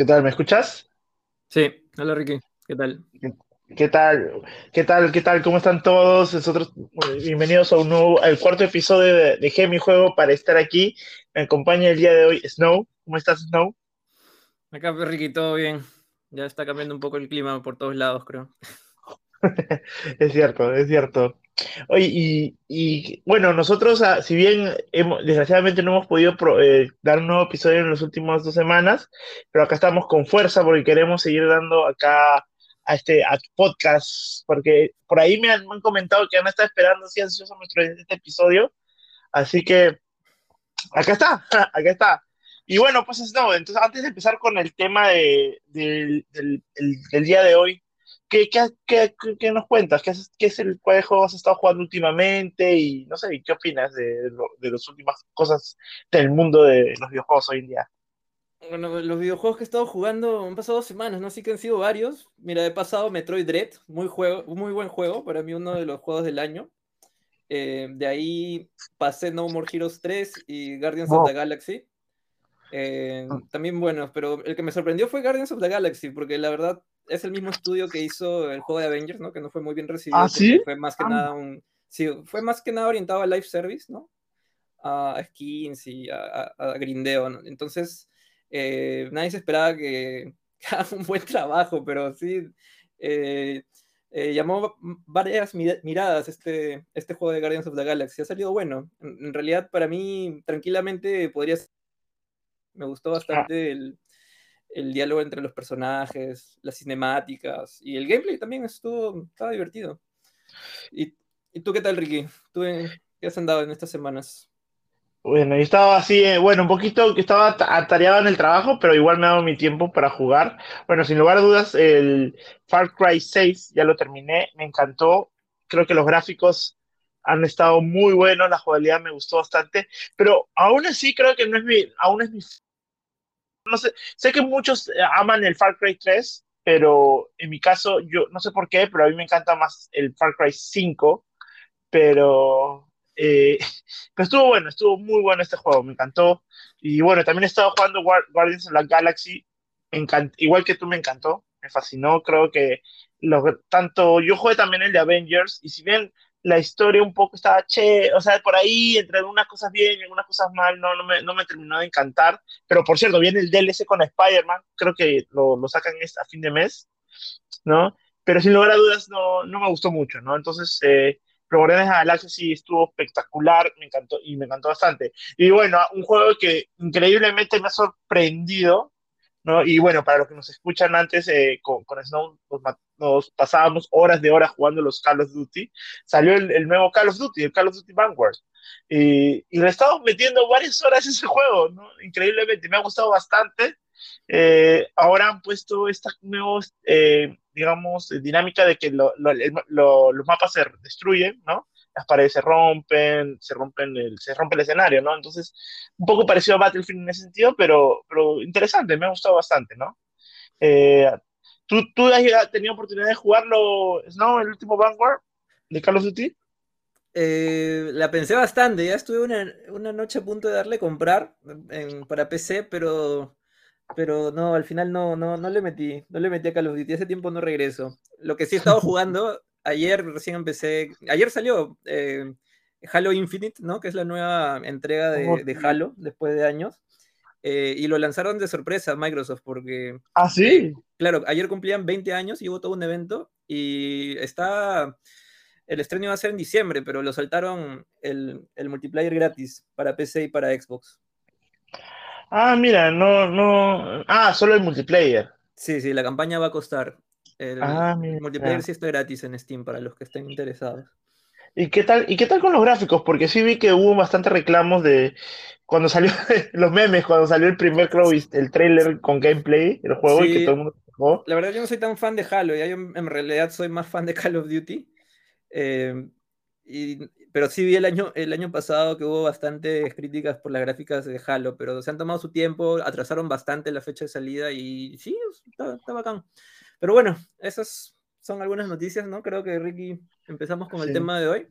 ¿Qué tal? ¿Me escuchas? Sí, hola Ricky, ¿qué tal? ¿Qué tal? ¿Qué tal? ¿Qué tal? ¿Cómo están todos? Nosotros, bienvenidos a un nuevo, al cuarto episodio de, de mi Juego para estar aquí. Me acompaña el día de hoy Snow. ¿Cómo estás, Snow? Acá, pues, Ricky, todo bien. Ya está cambiando un poco el clima por todos lados, creo. es cierto, es cierto. Oye, y, bueno, nosotros, ah, si bien desgraciadamente no hemos podido eh, dar un nuevo episodio en las últimas dos semanas, pero acá estamos con fuerza porque queremos seguir dando acá a este a podcast, porque por ahí me han, comentado que han estado esperando así ansioso nuestro este episodio, así que acá está, acá está. Y bueno, pues no, entonces antes de empezar con el tema de, del, del día de hoy, ¿Qué, qué, qué, nos cuentas? ¿Qué es, ¿Qué es el juego que has estado jugando últimamente? Y no sé, ¿qué opinas de, de las últimas cosas del mundo de los videojuegos hoy en día? Bueno, los videojuegos que he estado jugando han pasado dos semanas, ¿no? Sí que han sido varios. Mira, he pasado Metroid Dread, muy, juego, muy buen juego, para mí uno de los juegos del año. Eh, de ahí pasé No More Heroes 3 y Guardians of the Galaxy. Eh, también buenos, pero el que me sorprendió fue Guardians of the Galaxy, porque la verdad es el mismo estudio que hizo el juego de Avengers, ¿no? Que no fue muy bien recibido. ¿Ah, sí? Fue más que ah. nada un... Sí, fue más que nada orientado a live service, ¿no? A skins y a, grindeo, ¿no? Entonces, eh, nadie se esperaba que, haga un buen trabajo, pero sí... Eh, eh, llamó varias miradas este, este juego de Guardians of the Galaxy. Ha salido bueno. En, realidad, para mí, tranquilamente podría ser. Me gustó bastante el, el diálogo entre los personajes, las cinemáticas y el gameplay también estuvo, estaba divertido. ¿Y, tú qué tal, Ricky? ¿Tú qué has andado en estas semanas? Bueno, yo estaba así, eh, bueno, un poquito que estaba atareado en el trabajo, pero igual me ha dado mi tiempo para jugar. Bueno, sin lugar a dudas, el Far Cry 6 ya lo terminé, me encantó. Creo que los gráficos han estado muy buenos, la jugabilidad me gustó bastante, pero aún así creo que no es mi, aún es no sé, sé que muchos eh, aman el Far Cry 3, pero en mi caso, yo no sé por qué, pero a mí me encanta más el Far Cry 5, pero, eh, pero estuvo bueno, estuvo muy bueno este juego, me encantó. Y bueno, también he estado jugando Guardians of the Galaxy, igual que tú me encantó, me fascinó, creo que lo, tanto yo jugué también el de Avengers, y si bien la historia un poco estaba che, o sea, por ahí, entre algunas cosas bien y algunas cosas mal, no, no, me, no me terminó de encantar. Pero por cierto, viene el DLC con Spider-Man, creo que lo, lo sacan a fin de mes, ¿no? Pero sin lugar a dudas, no, no me gustó mucho, ¿no? Entonces, eh, pero Guardianes de Galaxia sí estuvo espectacular, me encantó y me encantó bastante. Y bueno, un juego que increíblemente me ha sorprendido, ¿no? Y bueno, para los que nos escuchan antes, eh, con, con, Snow nos, pasábamos horas de horas jugando los Call of Duty. Salió el, nuevo Call of Duty, el Call of Duty Vanguard. Y, y le estamos metiendo varias horas ese juego, ¿no? Increíblemente, me ha gustado bastante. Eh, ahora han puesto esta nueva, eh, digamos, dinámica de que los mapas se destruyen, ¿no? Las paredes se rompen, se rompen el, se rompe el escenario, ¿no? Entonces, un poco parecido a Battlefield en ese sentido, pero, pero interesante, me ha gustado bastante, ¿no? Eh, ¿tú, ¿Tú has tenido oportunidad de jugarlo, ¿no? El último Vanguard de Call of Duty? Eh, la pensé bastante, ya estuve una, una, noche a punto de darle comprar en, para PC, pero, pero no, al final no, no, no le metí, no le metí a Call of Duty, hace tiempo no regreso. Lo que sí he estado jugando ayer recién empecé, ayer salió eh, Halo Infinite, ¿no? Que es la nueva entrega de, Halo después de años. Eh, y lo lanzaron de sorpresa Microsoft porque... Ah, sí. claro, ayer cumplían 20 años y hubo todo un evento y está... El estreno iba a ser en diciembre, pero lo saltaron el, el multiplayer gratis para PC y para Xbox. Ah, mira, no, no. Ah, solo el multiplayer. Sí, sí, la campaña va a costar el, ah, multiplayer sí está gratis en Steam para los que estén interesados. ¿Y qué tal, y qué tal con los gráficos? Porque sí vi que hubo bastantes reclamos de cuando salió los memes, cuando salió el primer creo, el trailer con gameplay del juego y que todo el mundo jugó. La verdad yo no soy tan fan de Halo, ya yo en realidad soy más fan de Call of Duty. Eh, pero sí vi el año, el año pasado que hubo bastantes críticas por las gráficas de Halo, pero se han tomado su tiempo, atrasaron bastante la fecha de salida y sí, está, está bacán. Pero bueno, esas son algunas noticias, ¿no? Creo que Ricky, empezamos con el tema de hoy.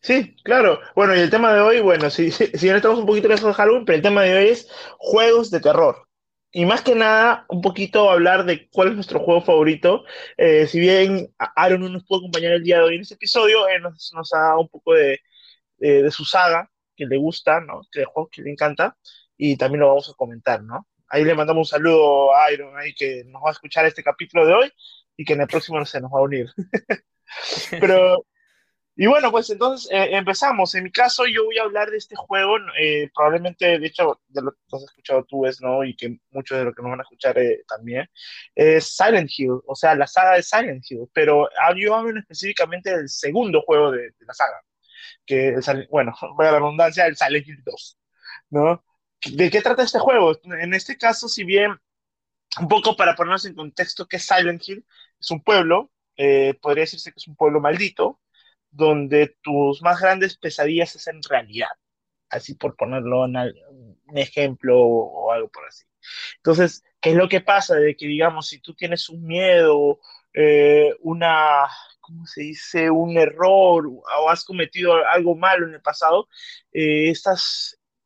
Sí, claro. Bueno, y el tema de hoy, bueno, si, si, si estamos un poquito lejos de Halloween, pero el tema de hoy es juegos de terror. y más que nada, un poquito hablar de cuál es nuestro juego favorito. Eh, si bien Aaron no nos pudo acompañar el día de hoy en este episodio, él nos, nos ha dado un poco de, de, su saga que le gusta, ¿no? Que de juegos que le encanta, y también lo vamos a comentar, ¿no? Ahí le mandamos un saludo a Iron, ahí que nos va a escuchar este capítulo de hoy y que en el próximo se nos va a unir. Pero y bueno, pues entonces eh, empezamos. En mi caso, yo voy a hablar de este juego, eh, probablemente, de hecho, de lo que has escuchado tú, es, ¿no? Y que muchos de los que nos van a escuchar eh, también, es Silent Hill, o sea, la saga de Silent Hill. Pero ah, yo hablo específicamente del segundo juego de, de la saga, que es, bueno, voy a la redundancia, el Silent Hill 2, ¿no? ¿De qué trata este juego? En este caso, si bien, un poco para ponernos en contexto, que Silent Hill? Es un pueblo, podría decirse que es un pueblo maldito, donde tus más grandes pesadillas es en realidad, así por ponerlo en un ejemplo o, algo por así. Entonces, ¿qué es lo que pasa? De que, digamos, si tú tienes un miedo, eh, una, ¿cómo se dice? Un error o has cometido algo malo en el pasado, eh,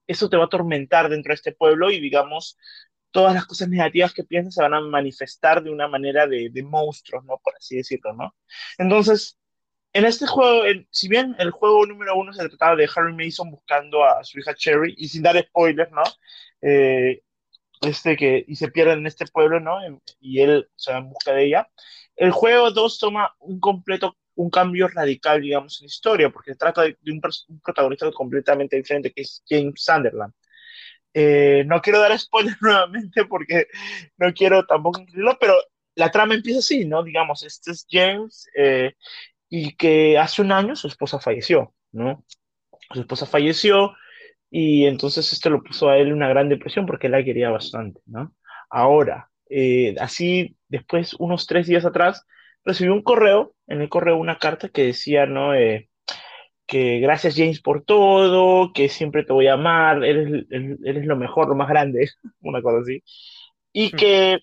eso te va a atormentar dentro de este pueblo y, digamos, todas las cosas negativas que piensas se van a manifestar de una manera de, monstruos, ¿no? Por así decirlo, ¿no? Entonces, en este juego, si bien el juego número uno se trataba de Harry Mason buscando a su hija Cherry, y sin dar spoilers, ¿no? Eh, este que, y se pierde en este pueblo, ¿no? Y él se va en busca de ella. El juego 2 toma un completo, un cambio radical, digamos, en la historia, porque trata de, un, protagonista completamente diferente, que es James Sunderland. Eh, no quiero dar spoilers nuevamente porque no quiero tampoco incluirlo, pero la trama empieza así, ¿no? Digamos, este es James eh, y que hace un año su esposa falleció, ¿no? Su esposa falleció y entonces esto lo puso a él una gran depresión porque él la quería bastante, ¿no? Ahora, eh, así después, unos tres días atrás, recibió un correo, en el correo una carta que decía, ¿no? Eh, que gracias James por todo, que siempre te voy a amar, eres, eres lo mejor, lo más grande, una cosa así. Y hmm. que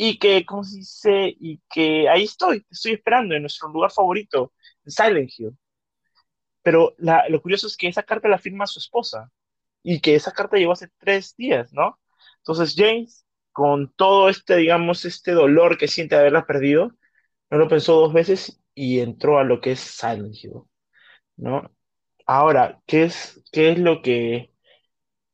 y que, ¿cómo se dice? Y que ahí estoy, estoy esperando en nuestro lugar favorito, en Silent Hill. Pero lo curioso es que esa carta la firma su esposa y que esa carta llegó hace tres días, ¿no? Entonces James, con todo este, digamos, este dolor que siente de haberla perdido, no lo pensó dos veces y entró a lo que es Silent Hill, ¿no? Ahora, ¿qué es, qué es lo que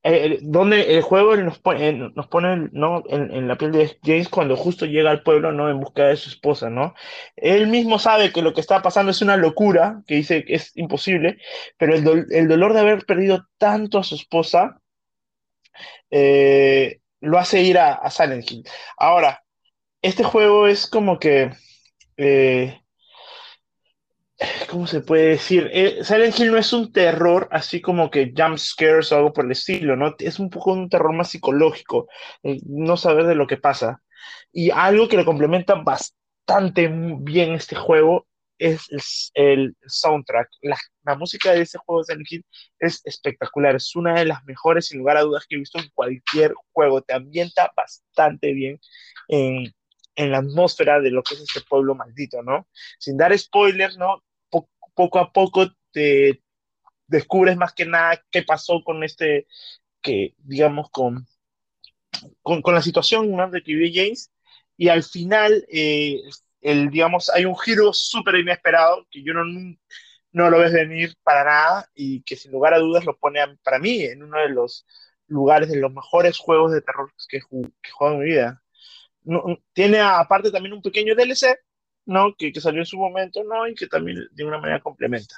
eh, donde el juego nos pone, nos pone ¿no? en, la piel de James cuando justo llega al pueblo ¿no? en busca de su esposa, ¿no? Él mismo sabe que lo que está pasando es una locura, que dice que es imposible, pero el, el dolor de haber perdido tanto a su esposa eh, lo hace ir a, a, Silent Hill. Ahora, este juego es como que eh, ¿Cómo se puede decir? Eh, Silent Hill no es un terror así como que jump scares o algo por el estilo, ¿no? Es un poco un terror más psicológico, eh, no saber de lo que pasa. Y algo que lo complementa bastante bien este juego es el, soundtrack. La, música de ese juego de Silent Hill es espectacular, es una de las mejores, sin lugar a dudas, que he visto en cualquier juego. Te ambienta bastante bien en, en la atmósfera de lo que es este pueblo maldito, ¿no? Sin dar spoilers, ¿no? poco a poco te descubres más que nada qué pasó con este, que digamos, con, con, con la situación ¿no? de que James, y al final, eh, el, digamos, hay un giro súper inesperado que yo no, no lo ves venir para nada y que sin lugar a dudas lo pone para mí en uno de los lugares de los mejores juegos de terror que, que he jugado en mi vida tiene aparte también un pequeño DLC, ¿no? Que, que, salió en su momento, ¿no? Y que también de una manera complementa.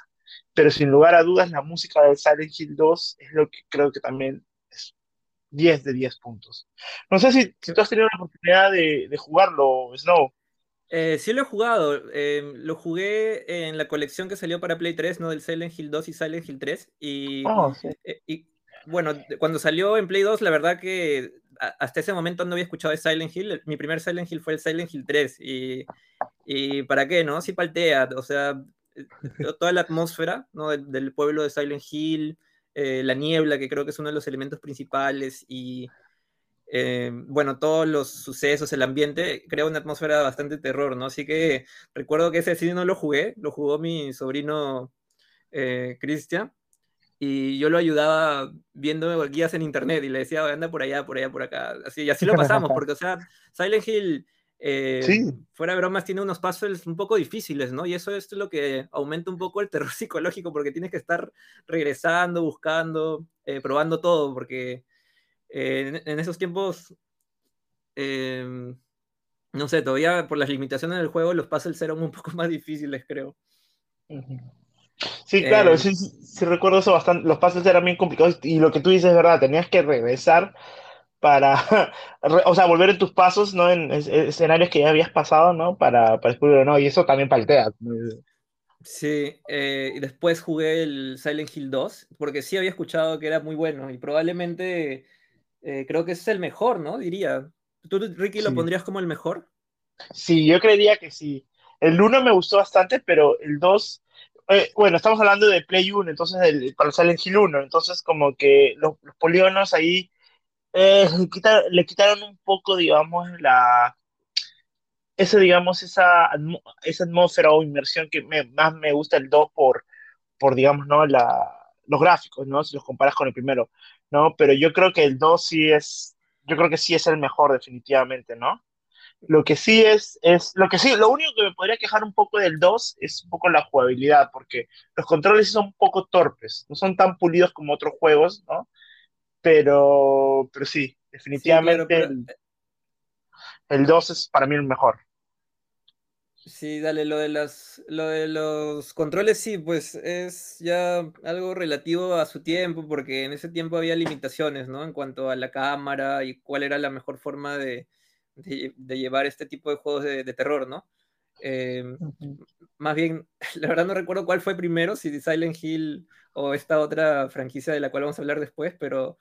Pero sin lugar a dudas, la música de Silent Hill 2 es lo que creo que también es 10 de 10 puntos. No sé si, si tú has tenido la oportunidad de, de jugarlo, Snow. Eh, sí lo he jugado, eh, lo jugué en la colección que salió para Play 3, ¿no? Del Silent Hill 2 y Silent Hill 3. Y, oh, sí. eh, y bueno, cuando salió en Play 2, la verdad que hasta ese momento no había escuchado Silent Hill. Mi primer Silent Hill fue el Silent Hill 3. Y, ¿para qué, no? Sí paltea. O sea, eh, toda la atmósfera del, pueblo de Silent Hill, eh, la niebla, que creo que es uno de los elementos principales, y eh, bueno, todos los sucesos, el ambiente, crea una atmósfera bastante terror, ¿no? Así que recuerdo que ese sí no lo jugué, lo jugó mi sobrino Cristian y yo lo ayudaba viendo guías en internet y le decía, anda por allá, por allá, por acá. Así, y así lo pasamos, porque, o sea, Silent Hill, eh, fuera de bromas, tiene unos pasos un poco difíciles, ¿no? Y eso es lo que aumenta un poco el terror psicológico, porque tienes que estar regresando, buscando, eh, probando todo, porque eh, en, esos tiempos, em, no sé, todavía por las limitaciones del juego, los puzzles eran un poco más difíciles, creo. Sí, claro, eh, sí, sí, recuerdo eso bastante. Los pasos eran bien complicados y lo que tú dices es verdad, tenías que regresar para, o sea, volver en tus pasos, ¿no? En escenarios que ya habías pasado, ¿no? Para, para descubrirlo, ¿no? Y eso también paltea. Sí, eh, y después jugué el Silent Hill 2, porque sí había escuchado que era muy bueno y probablemente eh, creo que es el mejor, ¿no? Diría. ¿Tú, Ricky, lo pondrías como el mejor? Sí, yo creería que sí. El 1 me gustó bastante, pero el 2 eh, bueno, estamos hablando de Play 1, entonces el, para Silent Hill 1, entonces como que los, polígonos ahí eh, le, quitaron un poco, digamos, la ese, digamos, esa, esa atmósfera o inmersión que más me gusta el 2 por, por digamos, ¿no? La, los gráficos, ¿no? Si los comparas con el primero, ¿no? Pero yo creo que el 2 sí es, yo creo que sí es el mejor definitivamente, ¿no? Lo que sí es, es, lo que sí, lo único que me podría quejar un poco del 2 es un poco la jugabilidad, porque los controles son un poco torpes, no son tan pulidos como otros juegos, ¿no? Pero, pero sí, definitivamente El, 2 es para mí el mejor. Sí, dale, lo de las, lo de los controles sí, pues es ya algo relativo a su tiempo, porque en ese tiempo había limitaciones, ¿no? En cuanto a la cámara y cuál era la mejor forma de, de, llevar este tipo de juegos de, terror, ¿no? Em, más bien, la verdad no recuerdo cuál fue primero, si Silent Hill o esta otra franquicia de la cual vamos a hablar después, pero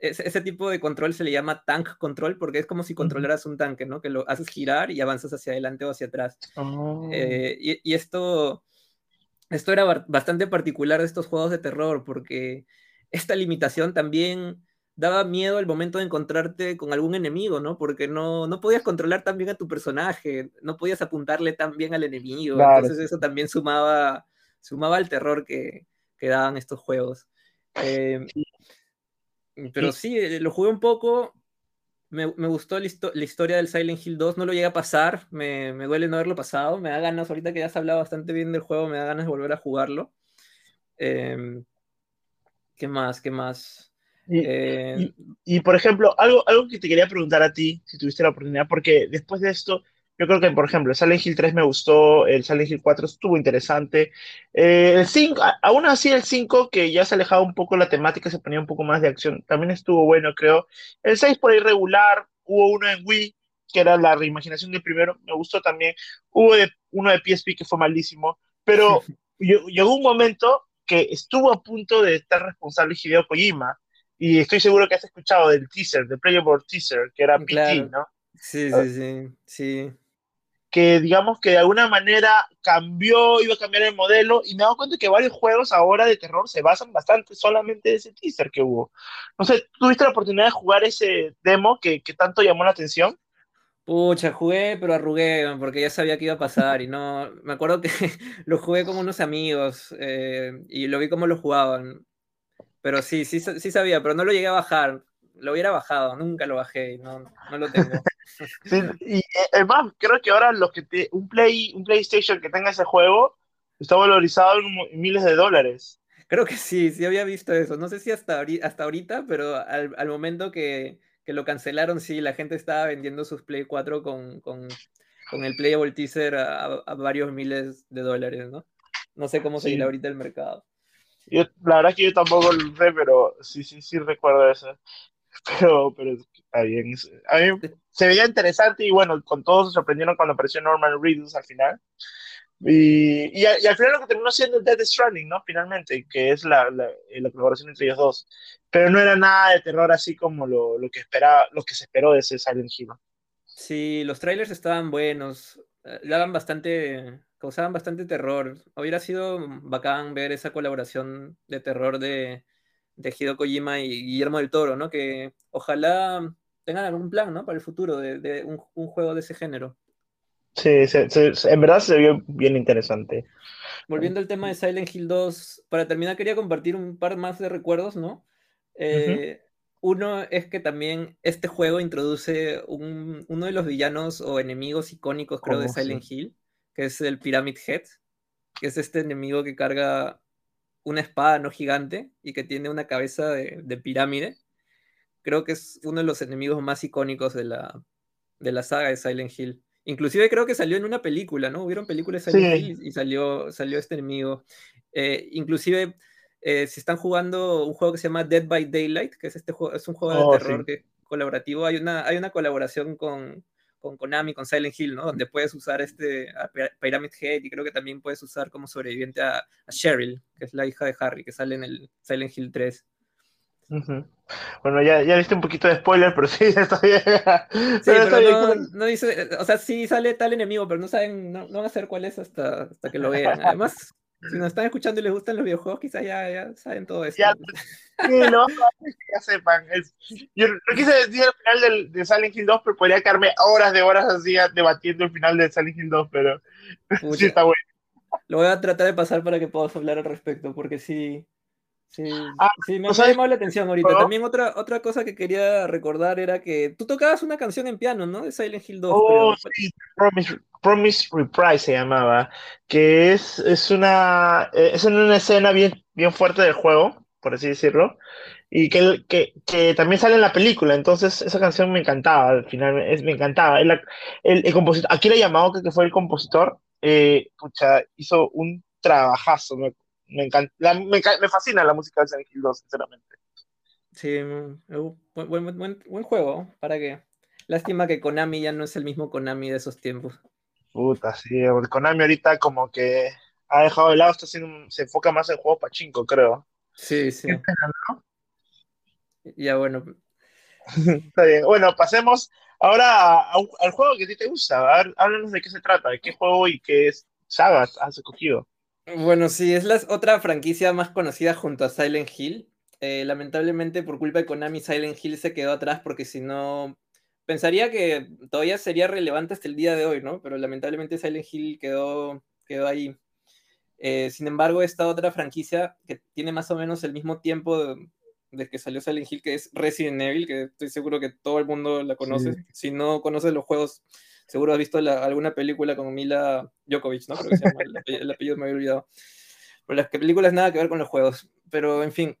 ese, tipo de control se le llama tank control porque es como si controlaras un tanque, ¿no? Que lo haces girar y avanzas hacia adelante o hacia atrás. Oh. Eh, y, y, esto, esto era bastante particular de estos juegos de terror porque esta limitación también daba miedo al momento de encontrarte con algún enemigo, ¿no? Porque no, no podías controlar tan bien a tu personaje, no podías apuntarle tan bien al enemigo. Entonces eso también sumaba, sumaba al terror que, que daban estos juegos. Eh, pero sí, eh, lo jugué un poco. Me, gustó la, historia del Silent Hill 2. No lo llegué a pasar. Me, me, duele no haberlo pasado. Me da ganas, ahorita que ya has hablado bastante bien del juego, me da ganas de volver a jugarlo. Eh, ¿Qué más? ¿Qué más? Eh, y, por ejemplo, algo, algo que te quería preguntar a ti, si tuviste la oportunidad, porque después de esto, yo creo que, por ejemplo, el Silent Hill 3 me gustó, el Silent Hill 4 estuvo interesante. Eh, el 5, aún así el 5, que ya se alejaba un poco la temática, se ponía un poco más de acción, también estuvo bueno, creo. El 6 por ahí regular, hubo uno en Wii, que era la reimaginación del primero, me gustó también. Hubo uno de PSP que fue malísimo, pero llegó un momento que estuvo a punto de estar responsable Hideo Kojima y estoy seguro que has escuchado del teaser, del Playable Teaser, que era PT, ¿no? Sí, sí, sí, sí. Que digamos que de alguna manera cambió, iba a cambiar el modelo, y me he dado cuenta que varios juegos ahora de terror se basan bastante solamente en ese teaser que hubo. No sé, ¿tuviste la oportunidad de jugar ese demo que, que tanto llamó la atención? Pucha, jugué, pero arrugué, porque ya sabía que iba a pasar y no, me acuerdo que lo jugué con unos amigos eh, y lo vi cómo lo jugaban. Pero sí, sí, sí sabía, pero no lo llegué a bajar. Lo hubiera bajado, nunca lo bajé, no, no lo tengo. sí, y además, creo que ahora los que un Play, un PlayStation que tenga ese juego está valorizado en miles de dólares. Creo que sí, sí había visto eso. No sé si hasta, hasta ahorita, pero al, al momento que, que, lo cancelaron, sí, la gente estaba vendiendo sus Play 4 con, con, con el Playable Teaser a, a, varios miles de dólares, ¿no? No sé cómo seguirá ahorita el mercado. Yo, la verdad es que yo tampoco lo sé, pero sí, sí, sí recuerdo eso. Pero, pero está bien. A mí se veía interesante y bueno, con todos se sorprendieron cuando apareció Norman Reedus al final. Y, y, al final lo que terminó siendo Dead Stranding, ¿no? Finalmente, que es la, la, la, colaboración entre ellos dos. Pero no era nada de terror así como lo, lo, que, esperaba, lo que se esperó de ese Silent Hill. Sí, los trailers estaban buenos, eh, daban bastante causaban bastante terror. Hubiera sido bacán ver esa colaboración de terror de, de Hideo Kojima y Guillermo del Toro, ¿no? Que ojalá tengan algún plan, ¿no? Para el futuro de, un, juego de ese género. Sí, en verdad se vio bien interesante. Volviendo al tema de Silent Hill 2, para terminar quería compartir un par más de recuerdos, ¿no? Eh, uno es que también este juego introduce uno de los villanos o enemigos icónicos, creo, de oh, Silent Hill, que es el Pyramid Head, que es este enemigo que carga una espada no gigante y que tiene una cabeza de, pirámide. Creo que es uno de los enemigos más icónicos de la, de la saga de Silent Hill. Inclusive creo que salió en una película, ¿no? Hubieron películas de Silent Hill y salió, salió este enemigo. Eh, inclusive eh, si están jugando un juego que se llama Dead by Daylight, que es, este juego, es un juego de oh, terror que, colaborativo, hay una, hay una colaboración con, con Konami, con Silent Hill, ¿no? Donde puedes usar este Pyramid Head y creo que también puedes usar como sobreviviente a, Cheryl, que es la hija de Harry, que sale en el Silent Hill 3. Bueno, ya, ya viste un poquito de spoiler, pero sí, está bien. Sí, pero, no, dice, o sea, sí sale tal enemigo, pero no saben, no, no van a saber cuál es hasta, hasta que lo vean. Además, si nos están escuchando y les gustan los videojuegos, quizás ya, ya saben todo eso. Ya, sí, no, ya sepan. yo no quise decir el final del, de Silent Hill 2, pero podría quedarme horas de horas así debatiendo el final de Silent Hill 2, pero sí está bueno. Lo voy a tratar de pasar para que puedas hablar al respecto, porque sí, Sí, ah, sí, me ha llamado la atención ahorita. También otra, otra cosa que quería recordar era que tú tocabas una canción en piano, ¿no? De Silent Hill 2. Oh, sí, Promise, Promise Reprise se llamaba, que es, es, una, eh, es en una escena bien, bien fuerte del juego, por así decirlo, y que, que, que, también sale en la película, entonces esa canción me encantaba, al final es, me encantaba. El, el, el compositor, Akira Yamaoka, que fue el compositor, eh, pucha, hizo un trabajazo, me, me, encanta, me, fascina la música de Silent Hill 2, sinceramente. Sí, buen, buen, juego, ¿para qué? Lástima que Konami ya no es el mismo Konami de esos tiempos. Puta, sí, el Konami ahorita como que ha dejado de lado, está haciendo, se enfoca más en juego pachinko, creo. Sí, sí. Ya bueno. está bien. Bueno, pasemos ahora al juego que a ti te gusta. háblanos de qué se trata, de qué juego y qué saga has escogido. Bueno, sí, es la otra franquicia más conocida junto a Silent Hill. Eh, lamentablemente, por culpa de Konami, Silent Hill se quedó atrás porque si no. Pensaría que todavía sería relevante hasta el día de hoy, ¿no? Pero lamentablemente Silent Hill quedó, quedó ahí. Eh, sin embargo, esta otra franquicia que tiene más o menos el mismo tiempo de, que salió Silent Hill, que es Resident Evil, que estoy seguro que todo el mundo la conoce. Si no conoces los juegos, Seguro has visto alguna película con Mila Djokovic, ¿no? Creo que se llama, el, apellido, me había olvidado. Pero las películas nada que ver con los juegos. Pero, en fin.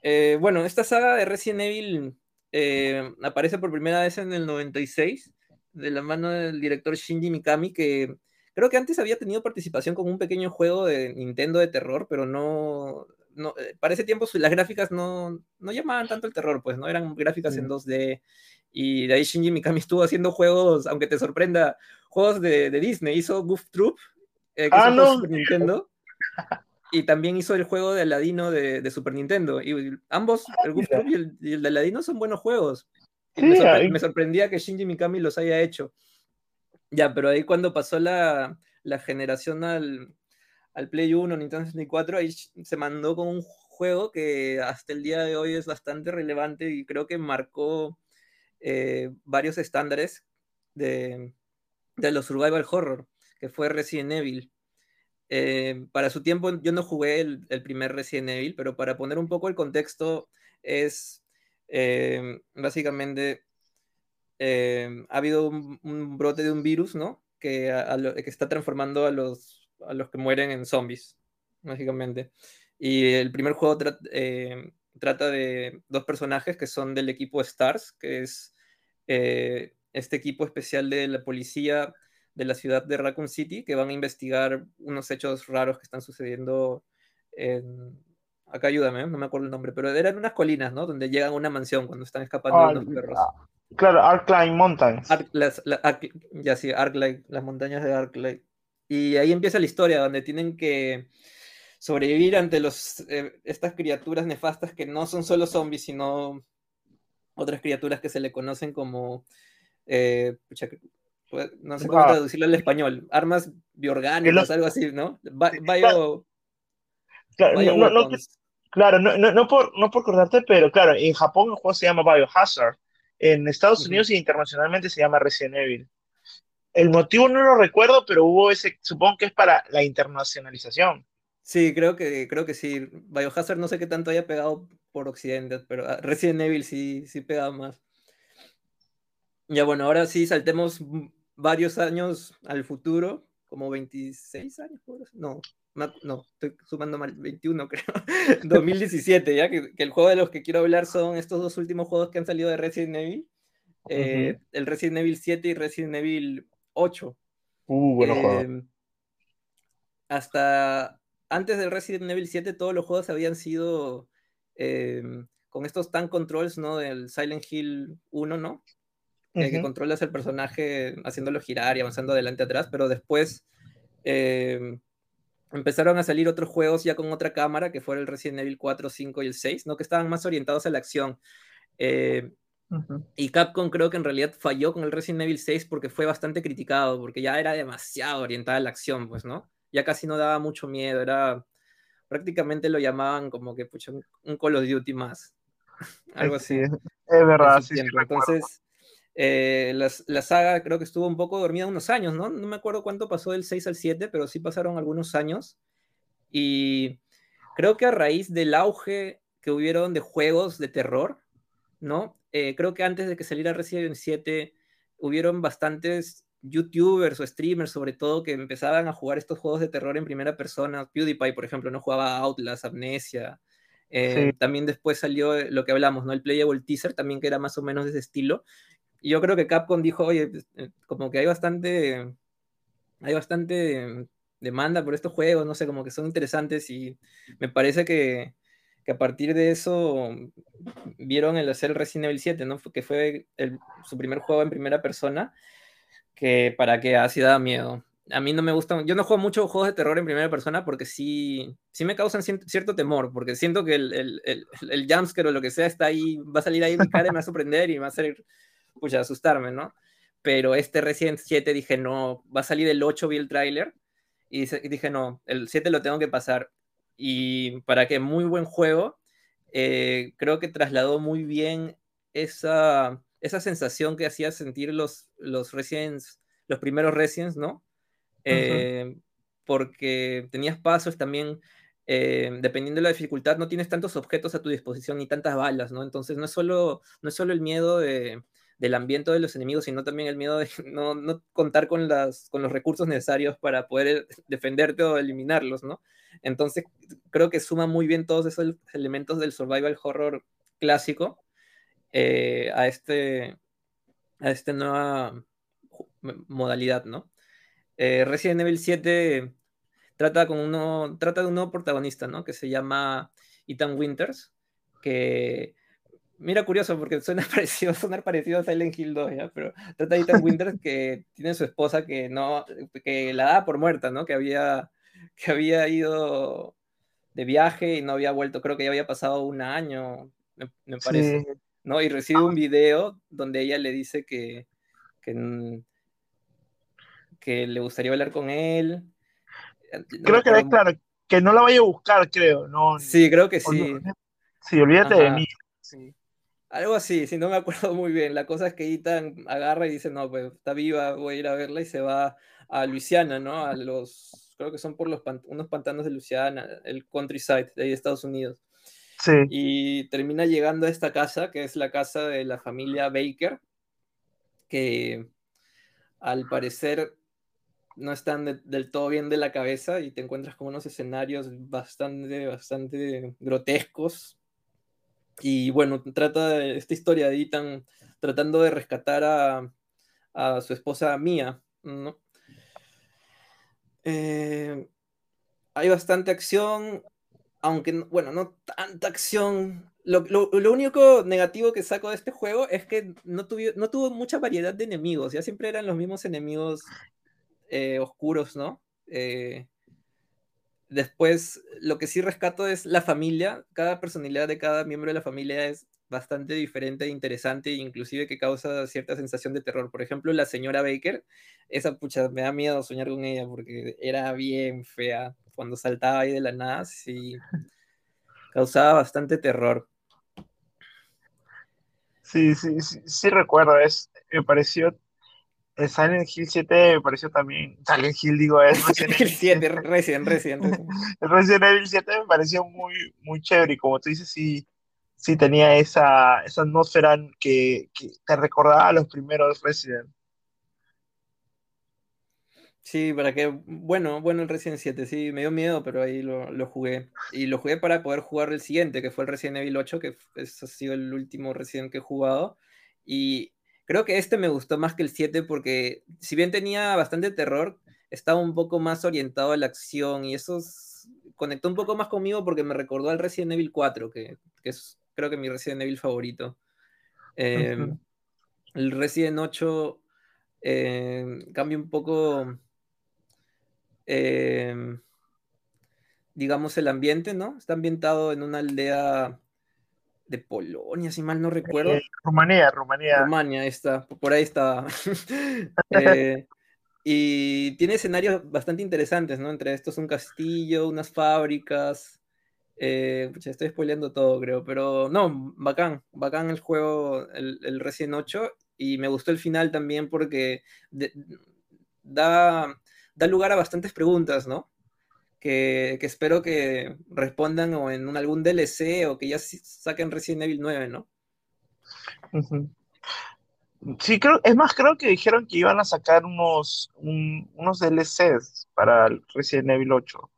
Eh, bueno, esta saga de Resident Evil eh, aparece por primera vez en el 96, de la mano del director Shinji Mikami, que creo que antes había tenido participación con un pequeño juego de Nintendo de terror, pero no, no eh, para ese tiempo las gráficas no, no llamaban tanto el terror, pues no eran gráficas en 2D y de ahí Shinji Mikami estuvo haciendo juegos, aunque te sorprenda, juegos de, Disney. Hizo Goof Troop, eh, que es ah, Super Nintendo. Y también hizo el juego de Aladino de, Super Nintendo. Y ambos, el Goof Troop y el, de Aladino, son buenos juegos. me, sorprendía que Shinji Mikami los haya hecho. Ya, pero ahí cuando pasó la, generación al, al, Play 1, Nintendo 64, ahí se mandó con un juego que hasta el día de hoy es bastante relevante y creo que marcó eh, varios estándares de, de, los survival horror, que fue Resident Evil. Eh, para su tiempo yo no jugué el, primer Resident Evil, pero para poner un poco el contexto es eh, básicamente ha habido un, brote de un virus, ¿no? Que, que está transformando a los, a los que mueren en zombies, básicamente. Y el primer juego trata de dos personajes que son del equipo STARS, que es eh, este equipo especial de la policía de la ciudad de Raccoon City, que van a investigar unos hechos raros que están sucediendo en... Acá ayúdame, no me acuerdo el nombre, pero eran unas colinas, ¿no? Donde llegan a una mansión cuando están escapando de los perros. Ah, claro, Arkline Mountains. ya sí, Arkline, las montañas de Arkline. Y ahí empieza la historia, donde tienen que sobrevivir ante los, eh, estas criaturas nefastas que no son solo zombies, sino otras criaturas que se le conocen como, eh, pues, no sé cómo traducirlo al español, armas biorgánicas, algo así, ¿no? Bio, claro, no, no, no, por, no por acordarte, pero claro, en Japón el juego se llama Biohazard, en Estados Unidos y internacionalmente se llama Resident Evil. El motivo no lo recuerdo, pero hubo ese, supongo que es para la internacionalización. Sí, creo que, creo que sí. Biohazard no sé qué tanto haya pegado por Occidente, pero ah, Resident Evil sí, sí pegaba más. Ya bueno, ahora sí saltemos varios años al futuro, como 26 años, no, no, estoy sumando mal, 21 creo, 2017, ya que, el juego de los que quiero hablar son estos dos últimos juegos que han salido de Resident Evil, eh, el Resident Evil 7 y Resident Evil 8. Uh, bueno eh, Hasta antes del Resident Evil 7 todos los juegos habían sido eh, con estos tan controls, ¿no? Del Silent Hill 1, ¿no? que controlas el personaje haciéndolo girar y avanzando adelante atrás, pero después empezaron a salir otros juegos ya con otra cámara, que fueron el Resident Evil 4, 5 y el 6, ¿no? Que estaban más orientados a la acción. Eh, y Capcom creo que en realidad falló con el Resident Evil 6 porque fue bastante criticado, porque ya era demasiado orientada a la acción, pues, ¿no? Ya casi no daba mucho miedo, era prácticamente lo llamaban como que pucha, un Call of Duty más. Algo así. Es verdad, sí, Entonces, eh, la, saga creo que estuvo un poco dormida unos años, ¿no? No me acuerdo cuánto pasó del 6 al 7, pero sí pasaron algunos años. Y creo que a raíz del auge que hubieron de juegos de terror, ¿no? Eh, creo que antes de que saliera Resident Evil 7, hubieron bastantes youtubers o streamers sobre todo que empezaban a jugar estos juegos de terror en primera persona. PewDiePie, por ejemplo, no jugaba Outlast, Amnesia. Eh, también después salió lo que hablamos, ¿no? El Playable Teaser, también que era más o menos de ese estilo yo creo que Capcom dijo, oye, pues, eh, como que hay bastante, hay bastante demanda por estos juegos, no sé, como que son interesantes y me parece que, que a partir de eso vieron el hacer Resident Evil 7, ¿no? Que fue su primer juego en primera persona, que para que así da miedo. A mí no me gustan, yo no juego mucho juegos de terror en primera persona porque sí, sí me causan cierto temor, porque siento que el, el, el, el jumpscare o lo que sea está ahí, va a salir ahí mi cara y me va a sorprender y me va a hacer pues asustarme, ¿no? Pero este Resident 7 dije, no, va a salir el 8, vi el tráiler, y dije, no, el 7 lo tengo que pasar. Y para que muy buen juego, eh, creo que trasladó muy bien esa, esa sensación que hacía sentir los, los Residents, los primeros Residents, ¿no? Eh, porque tenías pasos también, eh, dependiendo de la dificultad, no tienes tantos objetos a tu disposición ni tantas balas, ¿no? Entonces no es solo, no es solo el miedo de, del ambiente de los enemigos, sino también el miedo de no, no contar con, las, con los recursos necesarios para poder defenderte o eliminarlos, ¿no? Entonces, creo que suma muy bien todos esos elementos del survival horror clásico eh, a, este, a esta nueva modalidad, ¿no? Eh, Resident Evil 7 trata, con uno, trata de un nuevo protagonista, ¿no? Que se llama Ethan Winters, que Mira, curioso, porque suena parecido, sonar parecido a Silent Hill 2, ¿ya? Pero trata de Ethan Winters que tiene su esposa que no, que la da por muerta, ¿no? Que había, que había ido de viaje y no había vuelto, creo que ya había pasado un año, me, parece, ¿no? Y recibe un video donde ella le dice que, que, que le gustaría hablar con él. creo que es claro, que no la vaya a buscar, creo, ¿no? Sí, creo que sí. Sí, olvídate de mí. Sí. Algo así, si no me acuerdo muy bien. La cosa es que Ethan agarra y dice, no, pues está viva, voy a ir a verla y se va a Luisiana, ¿no? A los, creo que son por los unos pantanos de Luisiana, el countryside de ahí de Estados Unidos. Y termina llegando a esta casa, que es la casa de la familia Baker, que al parecer no están del todo bien de la cabeza y te encuentras con unos escenarios bastante, bastante grotescos, y bueno, trata esta historia de Ethan tratando de rescatar a, su esposa Mia, ¿no? Eh, hay bastante acción, aunque, bueno, no tanta acción. Lo, único negativo que saco de este juego es que no, no tuvo mucha variedad de enemigos, ya siempre eran los mismos enemigos eh, oscuros, ¿no? Eh, Después, lo que sí rescato es la familia. Cada personalidad de cada miembro de la familia es bastante diferente e interesante, inclusive que causa cierta sensación de terror. Por ejemplo, la señora Baker, esa pucha, me da miedo soñar con ella porque era bien fea. Cuando saltaba ahí de la nada, sí, causaba bastante terror. Sí, sí, sí, sí recuerdo, es, me pareció El Silent Hill 7 me pareció también. Silent Hill, digo, es Resident Evil 7, Resident, Resident. El Resident Evil 7 me pareció muy, muy chévere y como tú dices, sí, sí tenía esa, esa atmósfera que, que te recordaba a los primeros Resident. Sí, para que, bueno, bueno el Resident 7, sí, me dio miedo, pero ahí lo, lo, jugué. Y lo jugué para poder jugar el siguiente, que fue el Resident Evil 8, que es, ha sido el último Resident que he jugado. Y Creo que este me gustó más que el 7 porque si bien tenía bastante terror, estaba un poco más orientado a la acción y eso conectó un poco más conmigo porque me recordó al Resident Evil 4, que, es creo que mi Resident Evil favorito. Em, el Resident 8 em, cambia un poco, em, digamos, el ambiente, ¿no? Está ambientado en una aldea de Polonia, si mal no recuerdo. Eh, Rumanía, Rumanía. Rumanía, está, por ahí está. Eh, y tiene escenarios bastante interesantes, ¿no? Entre estos un castillo, unas fábricas. Eh, estoy spoileando todo, creo, pero no, bacán, bacán el juego, el, el Resident 8, y me gustó el final también porque da, da lugar a bastantes preguntas, ¿no? que, espero que respondan o en algún DLC o que ya saquen Resident Evil 9, ¿no? Sí, creo, es más, creo que dijeron que iban a sacar unos, unos DLCs para Resident Evil 8.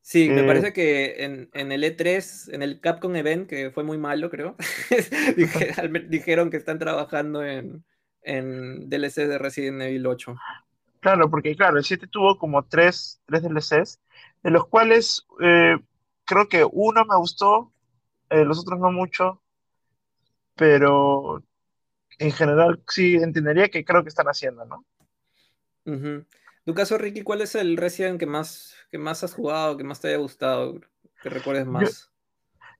Sí, me eh, parece que en, el E3, en el Capcom Event, que fue muy malo, creo, dijeron que están trabajando en, en DLC de Resident Evil 8. Claro, porque claro, el 7 tuvo como tres, tres DLCs de los cuales eh, creo que uno me gustó, eh, los otros no mucho, pero en general sí entendería que creo que están haciendo, ¿no? Tu caso, Ricky, ¿cuál es el Resident que más, que más has jugado, que más te haya gustado, que recuerdes más?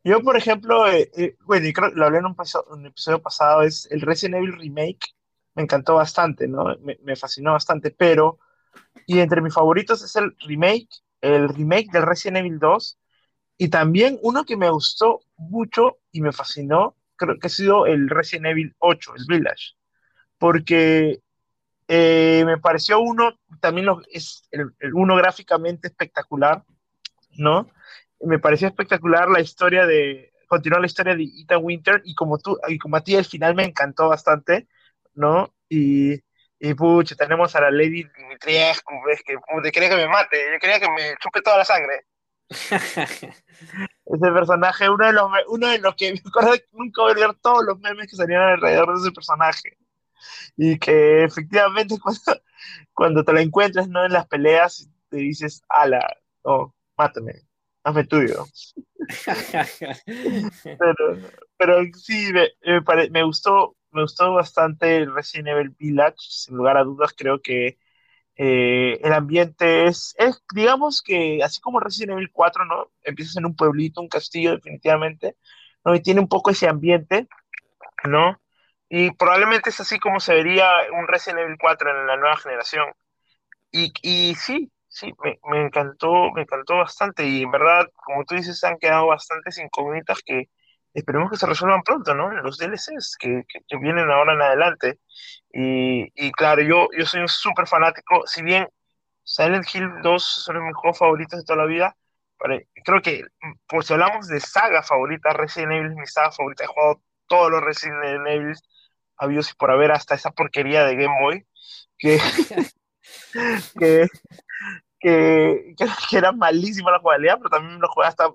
Yo, por ejemplo, eh, bueno, y creo lo hablé en un, episodio pasado, es el Resident Evil Remake, me encantó bastante, ¿no? Me, me fascinó bastante, pero, y entre mis favoritos es el remake el remake del Resident Evil 2 y también uno que me gustó mucho y me fascinó, creo que ha sido el Resident Evil 8, el Village, porque eh, me pareció uno, también es el, uno gráficamente espectacular, ¿no? Me pareció espectacular la historia de, continuar la historia de Ethan Winter y como tú, y como a ti al final me encantó bastante, ¿no? Y y pucha, tenemos a la Lady Dimitriescu, ves que puta, quería que me mate, yo quería que me chupe toda la sangre. ese personaje, uno de los, uno de los que me acuerdo que nunca voy a ver todos los memes que salían alrededor de ese personaje. Y que efectivamente cuando, cuando te lo encuentras ¿no? en las peleas, te dices, ala, oh, mátame, hazme tuyo. pero, pero sí, me, me, me gustó me gustó bastante el Resident Evil Village, sin lugar a dudas, creo que eh, el ambiente es, es, digamos que, así como Resident Evil 4, ¿no? Empiezas en un pueblito, un castillo, definitivamente, ¿no? Y tiene un poco ese ambiente, ¿no? Y probablemente es así como se vería un Resident Evil 4 en la nueva generación. Y, y sí, sí, me, me, encantó, me encantó bastante. Y en verdad, como tú dices, han quedado bastantes incógnitas que, esperemos que se resuelvan pronto, ¿no? Los DLCs que, que, vienen ahora en adelante. Y, y claro, yo, yo soy un súper fanático, si bien Silent Hill 2 son mis juegos favoritos de toda la vida, creo que, por si hablamos de saga favorita, Resident Evil es mi saga favorita, he jugado todos los Resident Evil habidos y por haber hasta esa porquería de Game Boy, que, que, que, que, era malísima la jugabilidad, pero también lo jugué hasta...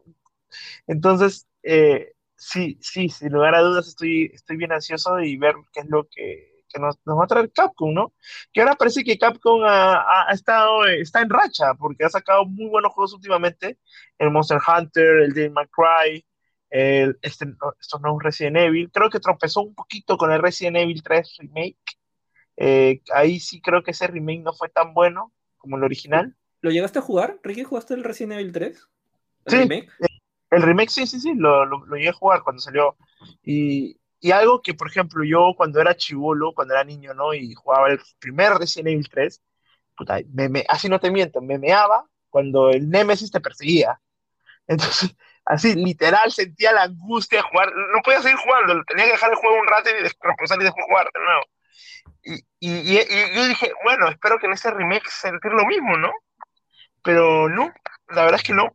Entonces, eh, sí, sí, sin lugar a dudas estoy, estoy bien ansioso de ver qué es lo que, que nos, nos, va a traer Capcom, ¿no? Que ahora parece que Capcom ha, ha, estado, está en racha, porque ha sacado muy buenos juegos últimamente, el Monster Hunter, el Devil May Cry, el, este, estos nuevos Resident Evil, creo que tropezó un poquito con el Resident Evil 3 Remake, eh, ahí sí creo que ese remake no fue tan bueno como el original. ¿Lo llegaste a jugar? ¿Ricky jugaste el Resident Evil 3? ¿El sí, remake? Eh, el remake sí, sí, sí, lo, lo, lo, llegué a jugar cuando salió. Y, y, algo que, por ejemplo, yo cuando era chivolo, cuando era niño, ¿no? Y jugaba el primer Resident Evil 3, puta, me, me, así no te miento, me meaba cuando el Nemesis te perseguía. Entonces, así, literal, sentía la angustia de jugar. No podía seguir jugando, tenía que dejar el juego un rato y después salir después jugar de nuevo. Y, y, y, yo dije, bueno, espero que en ese remake sentir lo mismo, ¿no? Pero no, la verdad es que no.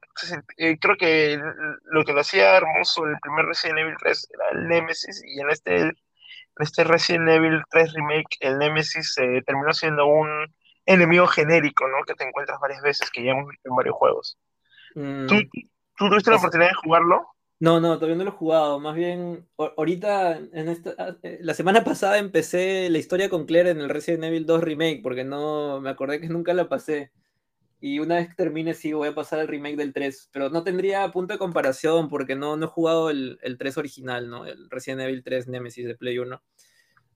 Eh, creo que lo que lo hacía hermoso el primer Resident Evil 3 era el Nemesis y en este, en este Resident Evil 3 Remake el Nemesis eh, terminó siendo un enemigo genérico, ¿no? Que te encuentras varias veces, que ya hemos visto en varios juegos. Mm. ¿Tú, ¿Tú, tuviste la oportunidad de jugarlo? No, no, todavía no lo he jugado. Más bien, ahorita, en esta, ah, eh, la semana pasada empecé la historia con Claire en el Resident Evil 2 Remake, porque no me acordé que nunca la pasé. Y una vez que termine, sí, voy a pasar el remake del 3. Pero no tendría punto de comparación porque no, no he jugado el, el 3 original, ¿no? El Resident Evil 3 Nemesis de Play 1.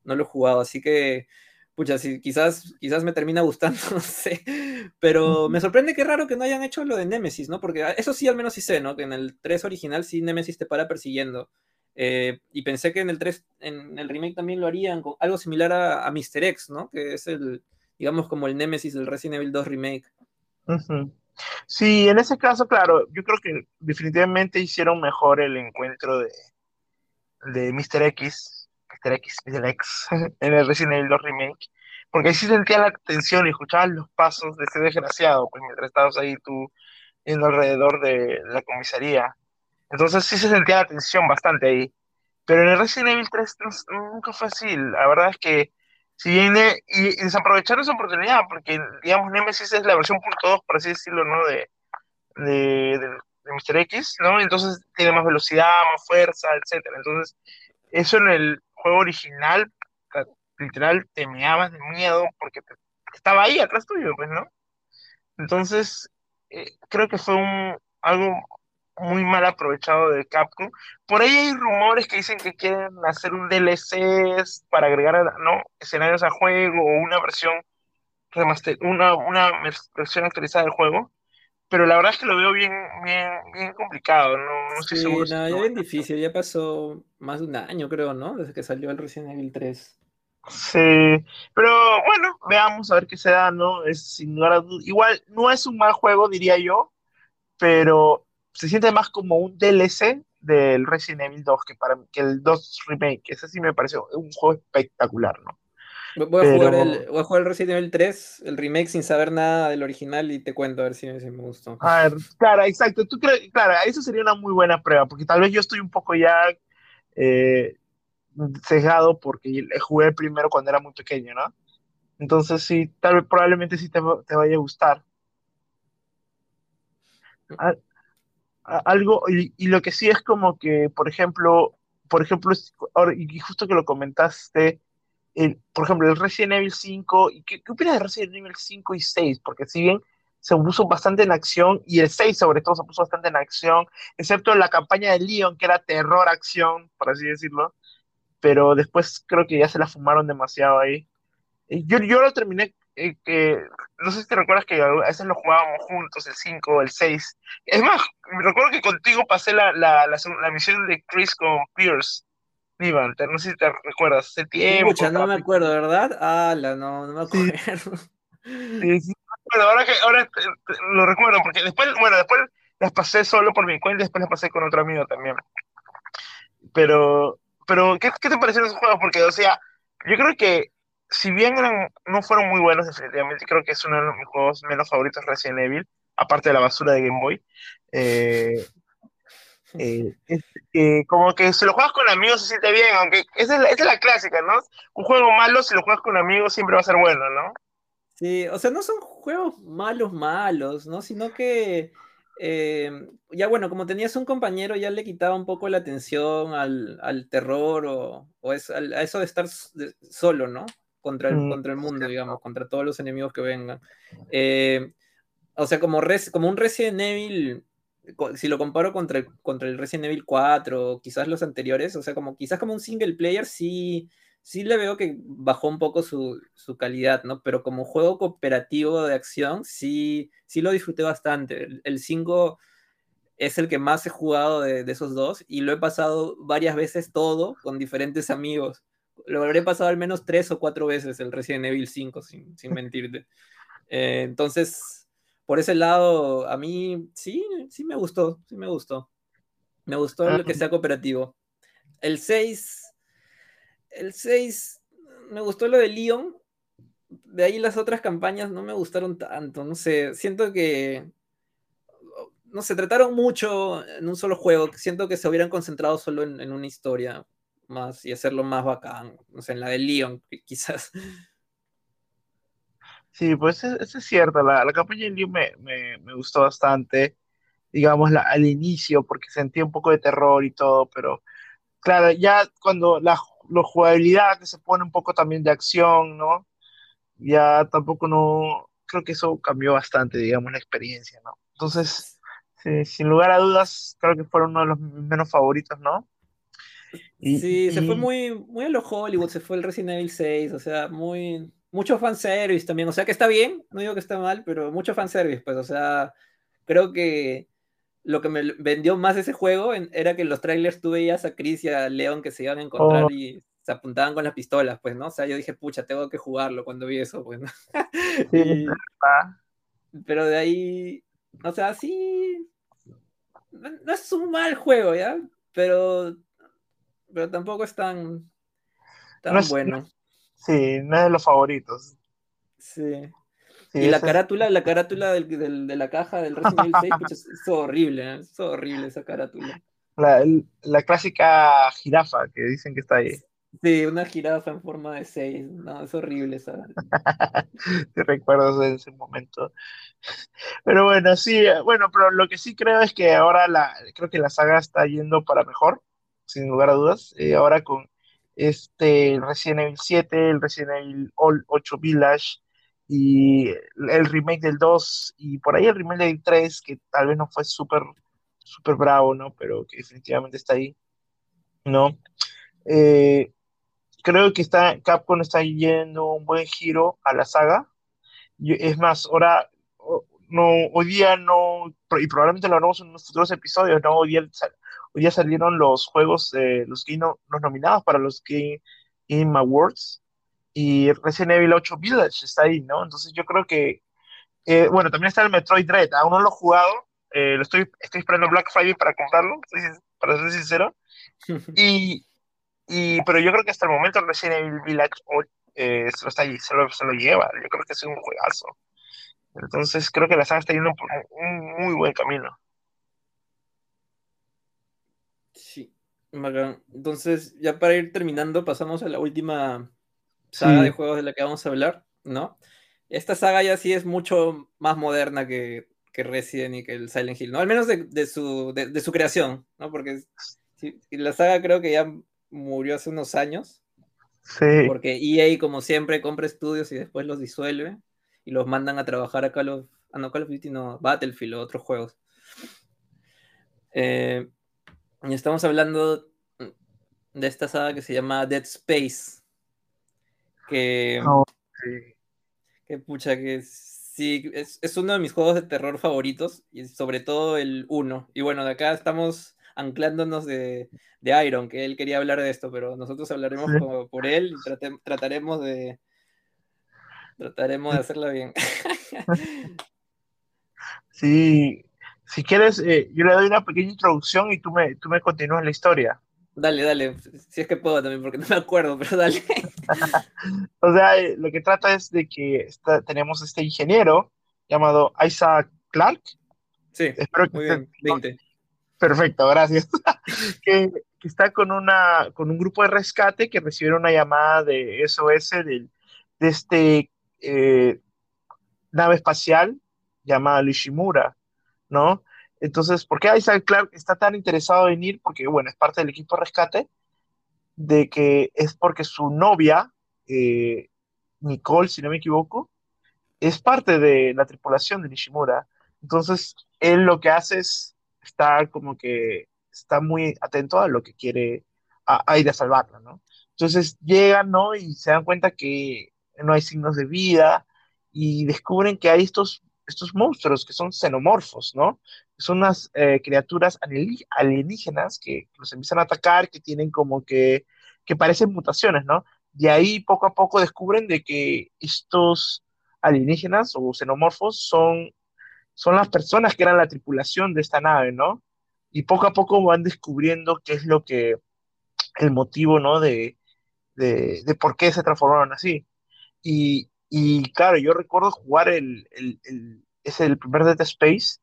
No lo he jugado, así que pucha, sí, quizás, quizás me termina gustando, no sé. Pero me sorprende que raro que no hayan hecho lo de Nemesis, ¿no? Porque eso sí, al menos sí sé, ¿no? Que en el 3 original sí Nemesis te para persiguiendo. Eh, y pensé que en el 3, en el remake también lo harían con algo similar a, a Mr. X, ¿no? Que es el, digamos, como el Nemesis del Resident Evil 2 Remake. Sí, en ese caso, claro, yo creo que definitivamente hicieron mejor el encuentro de, de Mr. X Mr. X, Mr. X, en el Resident Evil 2 Remake, porque ahí sí sentía la tensión y escuchabas los pasos de ese desgraciado, pues mientras estabas ahí tú yendo alrededor de la comisaría. Entonces sí se sentía la tensión bastante ahí. Pero en el Resident Evil 3 nunca fue así. La verdad es que si viene y, desaprovecharon esa oportunidad, porque digamos Nemesis es la versión punto 2, por así decirlo, ¿no? De, de, de, Mr. X, ¿no? Entonces tiene más velocidad, más fuerza, etcétera. Entonces, eso en el juego original, literal, te meabas de miedo porque estaba ahí atrás tuyo, pues, ¿no? Entonces, eh, creo que fue un, algo muy mal aprovechado de Capcom. Por ahí hay rumores que dicen que quieren hacer un DLC para agregar ¿no? escenarios a juego o una versión remaster, una, una versión actualizada del juego pero la verdad es que lo veo bien, bien, bien complicado, no, no estoy sí, seguro. No, ya bien difícil, ya pasó más de un año, creo, ¿no? Desde que salió el Resident Evil 3. Sí, pero bueno, veamos a ver qué se da, ¿no? Es sin duda, igual no es un mal juego, diría yo, pero se siente más como un DLC del Resident Evil 2 que, para, que el 2 Remake. Ese sí me pareció un juego espectacular, ¿no? Voy a, jugar el, voy a jugar el Resident Evil 3, el remake, sin saber nada del original y te cuento a ver si, me gustó. A ver, claro, exacto. ¿Tú crees, claro, eso sería una muy buena prueba, porque tal vez yo estoy un poco ya eh, cejado porque jugué primero cuando era muy pequeño, ¿no? Entonces sí, tal vez probablemente sí te, vaya a gustar. Algo, y, lo que sí es como que, por ejemplo, por ejemplo, y justo que lo comentaste, por ejemplo, el Resident Evil 5, ¿y qué, qué, opinas de Resident Evil 5 y 6? Porque si bien se puso bastante en acción, y el 6 sobre todo se puso bastante en acción, excepto la campaña de Leon, que era terror-acción, por así decirlo, pero después creo que ya se la fumaron demasiado ahí. Yo, yo lo terminé, eh, que, no sé si te recuerdas que a veces lo jugábamos juntos, el 5, el 6. Es más, me recuerdo que contigo pasé la, la, la, la misión de Chris con Pierce no sé si te recuerdas, hace tiempo. no me acuerdo, ¿verdad? Ah, no, no me acuerdo. Sí, sí, ahora que ahora lo recuerdo, porque después, bueno, después las pasé solo por mi cuenta y después las pasé con otro amigo también. Pero, pero ¿qué, qué te parecieron esos juegos? Porque, o sea, yo creo que si bien eran, no fueron muy buenos definitivamente, creo que es uno de mis juegos menos favoritos Resident Evil, aparte de la basura de Game Boy. Eh, eh, como que si lo juegas con amigos se siente bien, aunque esa es, la, clásica, ¿no? Un juego malo, si lo juegas con amigos, siempre va a ser bueno, ¿no? Sí, o sea, no son juegos malos, malos, ¿no? Sino que eh, ya bueno, como tenías un compañero, ya le quitaba un poco la atención al, al terror o, o es, a eso de estar solo, ¿no? Contra el, mm, contra el mundo, digamos, contra todos los enemigos que vengan. Eh, o sea, como, res, como un Resident Evil si lo comparo contra el, contra el Resident Evil 4, quizás los anteriores, o sea, como quizás como un single player, sí, sí le veo que bajó un poco su, su calidad, ¿no? Pero como juego cooperativo de acción, sí, sí lo disfruté bastante. El, 5 es el que más he jugado de, de, esos dos y lo he pasado varias veces todo con diferentes amigos. Lo habré pasado al menos tres o cuatro veces el Resident Evil 5, sin, sin mentirte. Eh, entonces, por ese lado, a mí sí, sí me gustó, sí me gustó. Me gustó lo que sea cooperativo. El 6, el 6, me gustó lo de Leon. De ahí las otras campañas no me gustaron tanto. No sé, siento que. No se trataron mucho en un solo juego. Siento que se hubieran concentrado solo en, una historia más y hacerlo más bacán. No sé, en la de Leon, quizás. Sí, pues eso es cierto. La, campaña de Leon me, gustó bastante. Digamos, al inicio, porque sentía un poco de terror y todo, pero claro, ya cuando la la jugabilidad que se pone un poco también de acción, ¿no? Ya tampoco no, creo que eso cambió bastante, digamos, la experiencia, ¿no? Entonces, sin lugar a dudas, creo que fueron uno de los menos favoritos, ¿no? Sí, se fue muy, muy a lo Hollywood, se fue el Resident Evil 6, o sea, muy, mucho fanservice también, o sea que está bien, no digo que está mal, pero mucho fanservice, pues, o sea, creo que lo que me vendió más ese juego era que en los trailers tú veías a Chris y a Leon que se iban a encontrar oh. y se apuntaban con las pistolas, pues, ¿no? O sea, yo dije, pucha, tengo que jugarlo cuando vi eso, pues, ¿no? pero de ahí, o sea, sí, no es un mal juego, ¿ya? Pero, pero tampoco es tan, tan bueno. sí, no es de los favoritos. Sí y la carátula, la carátula del, de la caja del Resident Evil 6, pues, es, horrible, ¿eh? es horrible esa carátula. La, la, clásica jirafa que dicen que está ahí. Sí, una jirafa en forma de 6, no, es horrible esa. Te recuerdo de ese momento. Pero bueno, sí, bueno, pero lo que sí creo es que ahora la, creo que la saga está yendo para mejor, sin lugar a dudas. Eh, ahora con este Resident Evil 7, el Resident Evil 8 Village, y el remake del 2 y por ahí el remake del 3, que tal vez no fue súper súper bravo, ¿no? Pero que definitivamente está ahí, ¿no? Eh, creo que está, Capcom está yendo un buen giro a la saga. es más, ahora, no, hoy día no, y probablemente lo haremos en unos futuros episodios, ¿no? Hoy día, hoy día salieron los juegos, eh, los, los nominados para los Game, Game Awards, y Resident Evil 8 Village está ahí, ¿no? Entonces yo creo que, eh, bueno, también está el Metroid Dread, aún no lo he jugado, eh, lo estoy, estoy esperando Black Friday para comprarlo, para ser sincero, y, y, pero yo creo que hasta el momento Resident Evil Village eh, se lo está se lo, se lo lleva, yo creo que es un juegazo. Entonces creo que la saga está yendo por un muy buen camino. Sí, Entonces, ya para ir terminando, pasamos a la última saga de juegos de la que vamos a hablar, ¿no? Esta saga ya sí es mucho más moderna que, que Resident y que el Silent Hill, ¿no? Al menos de, de, su, de, su, creación, ¿no? Porque la saga creo que ya murió hace unos años. Sí. Porque EA, como siempre, compra estudios y después los disuelve y los mandan a trabajar a Call of, ah, no, Call of Duty, no, Battlefield o otros juegos. Eh, y estamos hablando de esta saga que se llama Dead Space. Que, que pucha, que sí, es, uno de mis juegos de terror favoritos, y sobre todo el 1. Y bueno, de acá estamos anclándonos de, Iron, que él quería hablar de esto, pero nosotros hablaremos por él y trataremos de trataremos de hacerla bien. Sí, si quieres, eh, yo le doy una pequeña introducción y tú me, tú me continúas la historia. Dale, dale, si es que puedo también, porque no me acuerdo, pero dale. o sea, eh, lo que trata es de que tenemos este ingeniero llamado Isaac Clark. Sí, Espero que muy bien, 20. Perfecto, gracias. que, está con, una, con un grupo de rescate que recibieron una llamada de SOS de, de este eh, nave espacial llamada Lishimura, ¿no? Entonces, ¿por qué Isaac Clark está tan interesado en ir? Porque, bueno, es parte del equipo rescate, de que es porque su novia, eh, Nicole, si no me equivoco, es parte de la tripulación de Nishimura. Entonces, él lo que hace es, está como que, está muy atento a lo que quiere, a, ir a salvarla, ¿no? Entonces llegan, ¿no? Y se dan cuenta que no hay signos de vida y descubren que hay estos estos monstruos que son xenomorfos, ¿no? Son unas eh, criaturas alienígenas que los empiezan a atacar, que tienen como que, que parecen mutaciones, ¿no? Y ahí poco a poco descubren de que estos alienígenas o xenomorfos son, son las personas que eran la tripulación de esta nave, ¿no? Y poco a poco van descubriendo qué es lo que, el motivo, ¿no? De, de, de por qué se transformaron así. Y, y claro, yo recuerdo jugar el, el, el, es el primer Dead Space,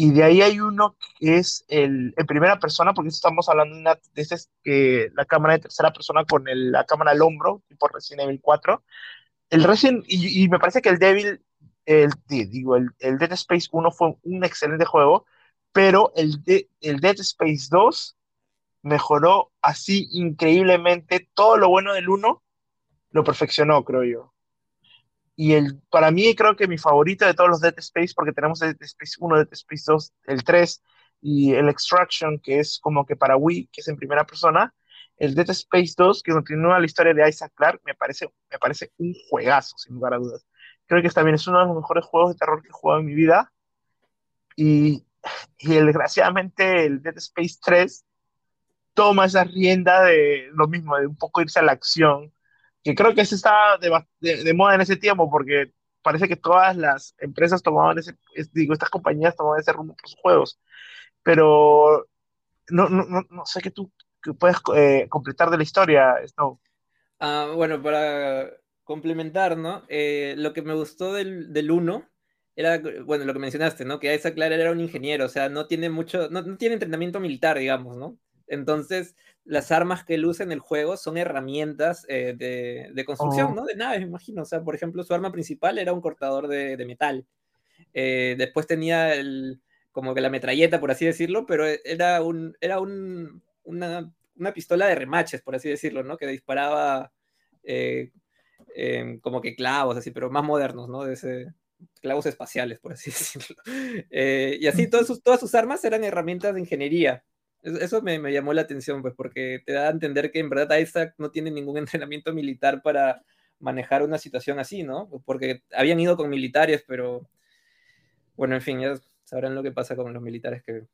y de ahí hay uno que es el, en primera persona, porque estamos hablando de, una, de ese, que la cámara de tercera persona con el, la cámara al hombro, tipo Resident Evil 4. El Resident, y, y me parece que el Devil, el, digo, el, el, Dead Space 1 fue un excelente juego, pero el, de, el Dead Space 2 mejoró así increíblemente todo lo bueno del 1, lo perfeccionó, creo yo. Y el, para mí creo que mi favorito de todos los Dead Space, porque tenemos Dead Space 1, Dead Space 2, el 3 y el Extraction, que es como que para Wii, que es en primera persona, el Dead Space 2, que continúa la historia de Isaac Clarke, me parece, me parece un juegazo, sin lugar a dudas. Creo que también es uno de los mejores juegos de terror que he jugado en mi vida. Y, y desgraciadamente el Dead Space 3 toma esa rienda de lo mismo, de un poco irse a la acción, que creo que se estaba de, de, de, moda en ese tiempo, porque parece que todas las empresas tomaban ese, digo, estas compañías tomaban ese rumbo por sus juegos, pero no, no, no, no sé qué tú que puedes eh, completar de la historia, Snow. Uh, bueno, para complementar, ¿no? Eh, lo que me gustó del, del 1 era, bueno, lo que mencionaste, ¿no? Que Isaac Clara era un ingeniero, o sea, no tiene mucho, no, no tiene entrenamiento militar, digamos, ¿no? Entonces, las armas que él usa en el juego son herramientas eh, de, de, construcción, oh. ¿no? De naves, me imagino. O sea, por ejemplo, su arma principal era un cortador de, de metal. Eh, después tenía el, como que la metralleta, por así decirlo, pero era, un, era un, una, una, pistola de remaches, por así decirlo, ¿no? Que disparaba eh, como que clavos, así, pero más modernos, ¿no? De ese, clavos espaciales, por así decirlo. y así, todas sus, todas sus armas eran herramientas de ingeniería. Eso me, me, llamó la atención, pues, porque te da a entender que en verdad Isaac no tiene ningún entrenamiento militar para manejar una situación así, ¿no? Porque habían ido con militares, pero bueno, en fin, ya sabrán lo que pasa con los militares que,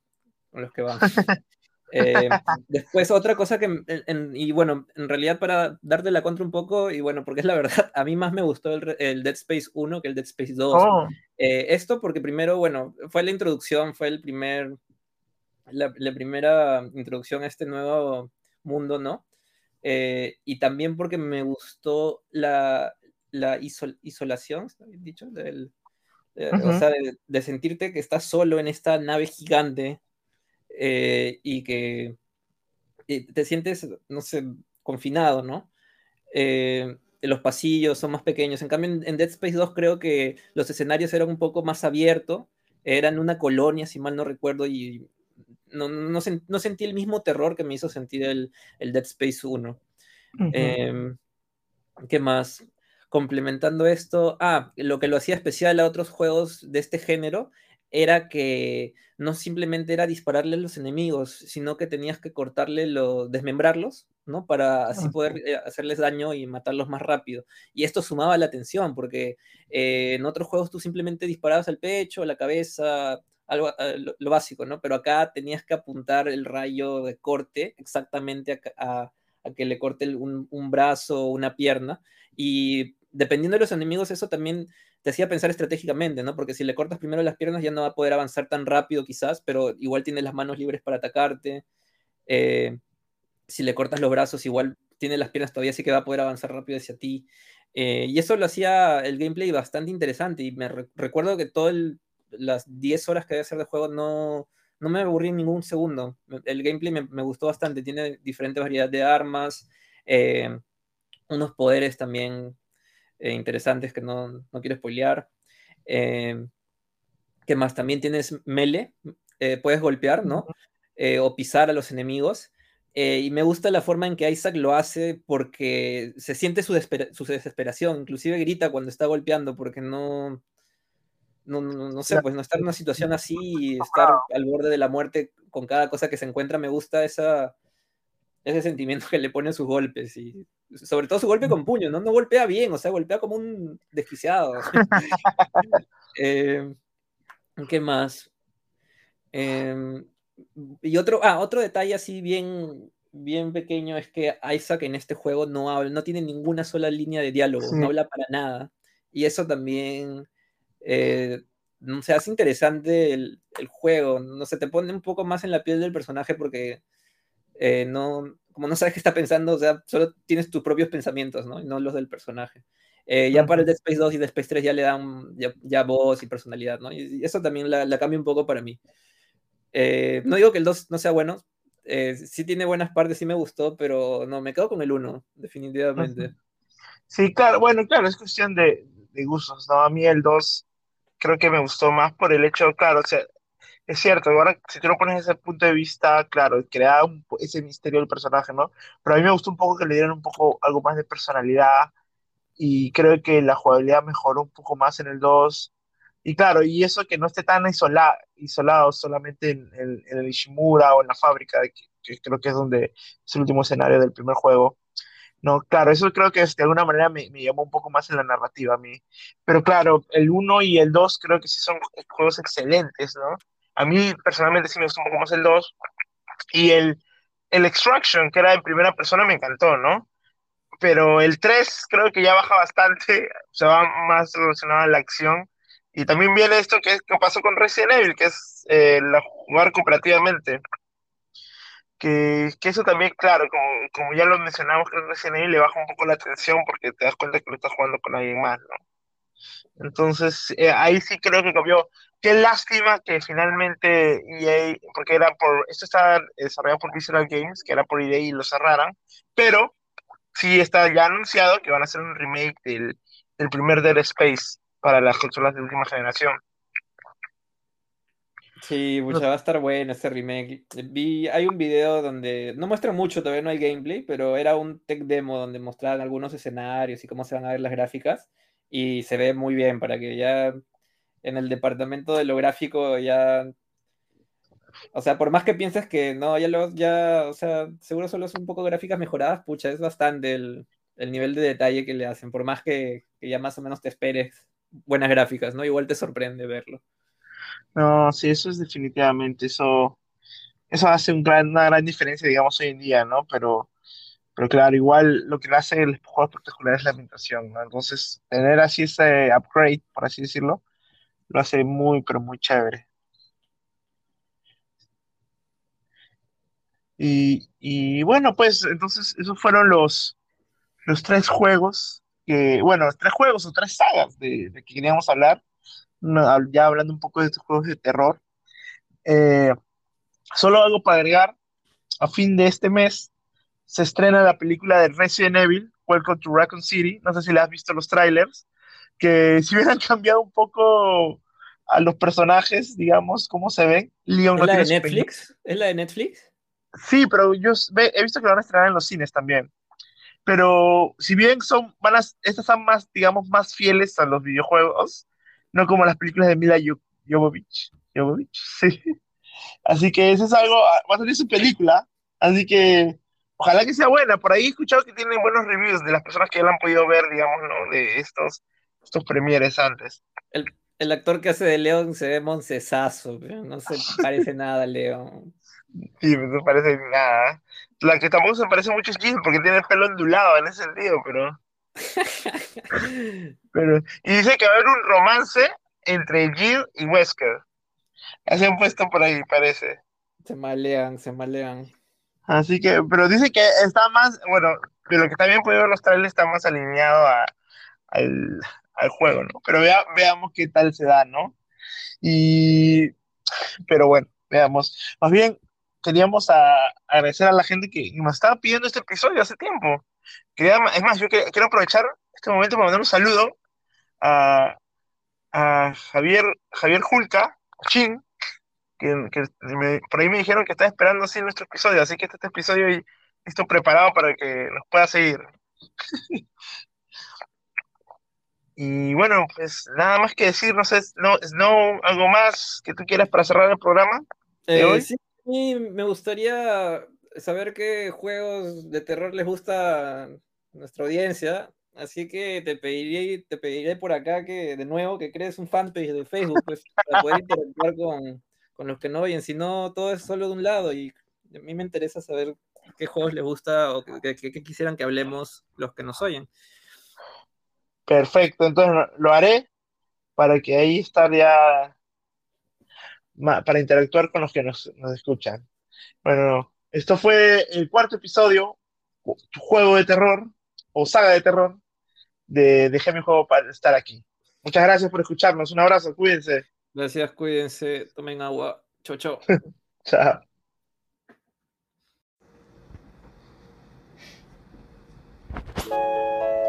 con los que van. eh, después, otra cosa que, en, en, y bueno, en realidad para darte la contra un poco, y bueno, porque es la verdad, a mí más me gustó el, el Dead Space 1 que el Dead Space 2. Oh. Eh, esto porque primero, bueno, fue la introducción, fue el primer la, la, primera introducción a este nuevo mundo, ¿no? Eh, y también porque me gustó la, la isol, isolación, ¿está bien dicho? Del, de, uh -huh. O sea, de, de, sentirte que estás solo en esta nave gigante eh, y que y te sientes, no sé, confinado, ¿no? Eh, los pasillos son más pequeños. En cambio, en, en Dead Space 2 creo que los escenarios eran un poco más abiertos. Eran una colonia, si mal no recuerdo, y no, no, no, sentí el mismo terror que me hizo sentir el, el Dead Space 1. Uh -huh. eh, ¿Qué más? Complementando esto, ah, lo que lo hacía especial a otros juegos de este género era que no simplemente era dispararle a los enemigos, sino que tenías que cortarle, lo, desmembrarlos, ¿no? Para así poder eh, hacerles daño y matarlos más rápido. Y esto sumaba la atención, porque eh, en otros juegos tú simplemente disparabas al pecho, a la cabeza, algo, uh, lo, básico, ¿no? Pero acá tenías que apuntar el rayo de corte exactamente a, que le corte un, un, brazo una pierna. Y dependiendo de los enemigos, eso también te hacía pensar estratégicamente, ¿no? Porque si le cortas primero las piernas ya no va a poder avanzar tan rápido quizás, pero igual tiene las manos libres para atacarte. Eh, si le cortas los brazos, igual tiene las piernas todavía, así que va a poder avanzar rápido hacia ti. Eh, y eso lo hacía el gameplay bastante interesante. Y me re recuerdo que todo el, las 10 horas que debe hacer de juego no, no me aburrí en ningún segundo. El gameplay me, me gustó bastante, tiene diferentes variedades de armas, eh, unos poderes también eh, interesantes que no, no, quiero spoilear. Eh, ¿Qué más? También tienes melee, eh, puedes golpear, ¿no? O pisar a los enemigos. y me gusta la forma en que Isaac lo hace porque se siente su, su desesperación, inclusive grita cuando está golpeando porque no, no, no, no, sé, pues no estar en una situación así y estar al borde de la muerte con cada cosa que se encuentra, me gusta esa, ese sentimiento que le pone sus golpes y sobre todo su golpe con puño, ¿no? No golpea bien, o sea, golpea como un desquiciado. eh, ¿Qué más? Eh, y otro, ah, otro detalle así bien, bien pequeño es que Isaac en este juego no habla, no tiene ninguna sola línea de diálogo, sí. no habla para nada. Y eso también eh, no sé, hace interesante el, el, juego, no sé, te pone un poco más en la piel del personaje porque eh, no, como no sabes qué está pensando, o sea, solo tienes tus propios pensamientos, ¿no? Y no los del personaje. Eh, ya para el Dead Space 2 y Dead Space 3 ya le dan ya, voz y personalidad, ¿no? Y, eso también la, cambia un poco para mí. Eh, no digo que el 2 no sea bueno, eh, sí tiene buenas partes, sí me gustó, pero no, me quedo con el 1, definitivamente. Sí, claro, bueno, claro, es cuestión de, de gustos, ¿no? A mí el 2 creo que me gustó más por el hecho, claro, o sea, es cierto, ahora si tú lo pones desde ese punto de vista, claro, crea ese misterio del personaje, ¿no? Pero a mí me gustó un poco que le dieran un poco algo más de personalidad y creo que la jugabilidad mejoró un poco más en el 2. Y claro, y eso que no esté tan isolado, solamente en, el Ishimura o en la fábrica, que, creo que es donde es el último escenario del primer juego. No, claro, eso creo que de alguna manera me, me, llamó un poco más en la narrativa a mí. Pero claro, el 1 y el 2 creo que sí son juegos excelentes, ¿no? A mí personalmente sí me gustó un poco más el 2. Y el, el Extraction, que era en primera persona, me encantó, ¿no? Pero el 3 creo que ya baja bastante, se va más relacionado a la acción. Y también viene esto que, que pasó con Resident Evil, que es eh, jugar cooperativamente. Que, que, eso también, claro, como, como ya lo mencionamos, que Resident Evil le baja un poco la atención porque te das cuenta que lo estás jugando con alguien más, ¿no? Entonces, eh, ahí sí creo que cambió. Qué lástima que finalmente EA, porque era por, esto estaba desarrollado por Visceral Games, que era por EA y lo cerraran, pero sí está ya anunciado que van a hacer un remake del, del primer Dead Space para las consolas de última generación. Sí, pues va a estar bueno ese remake. Vi, hay un video donde no muestra mucho, todavía no hay gameplay, pero era un tech demo donde mostraban algunos escenarios y cómo se van a ver las gráficas y se ve muy bien para que ya en el departamento de lo gráfico ya o sea, por más que pienses que no, ya lo, ya, o sea, seguro solo son un poco gráficas mejoradas, pucha, es bastante el, el nivel de detalle que le hacen, por más que, que, ya más o menos te esperes buenas gráficas, ¿no? Igual te sorprende verlo. No, sí, eso es definitivamente, eso, eso hace una gran diferencia, digamos, hoy en día, ¿no? Pero, pero claro, igual lo que le hace el juego espectacular es la ambientación, ¿no? Entonces, tener así ese upgrade, por así decirlo, lo hace muy, pero muy chévere. Y, y bueno, pues entonces esos fueron los, los tres juegos, que, bueno, tres juegos o tres sagas de, de que queríamos hablar, ya hablando un poco de estos juegos de terror. Eh, solo algo para agregar, a fin de este mes se estrena la película de Resident Evil, Welcome to Raccoon City, no sé si le has visto los trailers, que si hubieran cambiado un poco a los personajes, digamos, cómo se ven. Leon ¿Es la de Netflix? ¿Es la de Netflix? Sí, pero yo he visto que lo van a estrenar en los cines también. Pero si bien son, van a, estas son más, digamos, más fieles a los videojuegos, no como las películas de Mila Jovovich. Jovovich, sí. Así que eso es algo, va a salir su película, así que ojalá que sea buena. Por ahí he escuchado que tienen buenos reviews de las personas que ya la han podido ver, digamos, ¿no? De estos, estos premieres antes. El, el actor que hace de León se ve moncesazo, pero no se parece nada a León. Sí, no parece nada. La que tampoco se parece mucho es porque tiene el pelo ondulado en ese sentido, pero... pero... Y dice que va a haber un romance entre Jill y Wesker. Así han puesto por ahí, parece. Se malean, se malean. Así que, pero dice que está más, bueno, de lo que también puede ver los trailers está más alineado a, al, al juego, ¿no? Pero vea, veamos qué tal se da, ¿no? Y, pero bueno, veamos. Más bien, queríamos agradecer a la gente que nos estaba pidiendo este episodio hace tiempo. Quería, es más, yo quiero aprovechar este momento para mandar un saludo a, a Javier, Javier Julca, Chin, que, que por ahí me dijeron que está esperando así nuestro episodio, así que este, este episodio y listo preparado para que nos pueda seguir. y bueno, pues nada más que decir, no sé, no, no algo más que tú quieras para cerrar el programa. Eh, hoy? Sí, me gustaría saber qué juegos de terror les gusta a nuestra audiencia. Así que te pediré, te pediré por acá que de nuevo que crees un fanpage de Facebook pues, para poder interactuar con, con los que no oyen. Si no, todo es solo de un lado y a mí me interesa saber qué juegos les gusta o qué, quisieran que hablemos los que nos oyen. Perfecto, entonces lo haré para que ahí estaría para interactuar con los que nos, escuchan. Bueno, esto fue el cuarto episodio, juego de terror o saga de terror de Dejé mi juego para estar aquí. Muchas gracias por escucharnos. Un abrazo, cuídense. Gracias, cuídense. Tomen agua. Chau, chau. chao. Chao.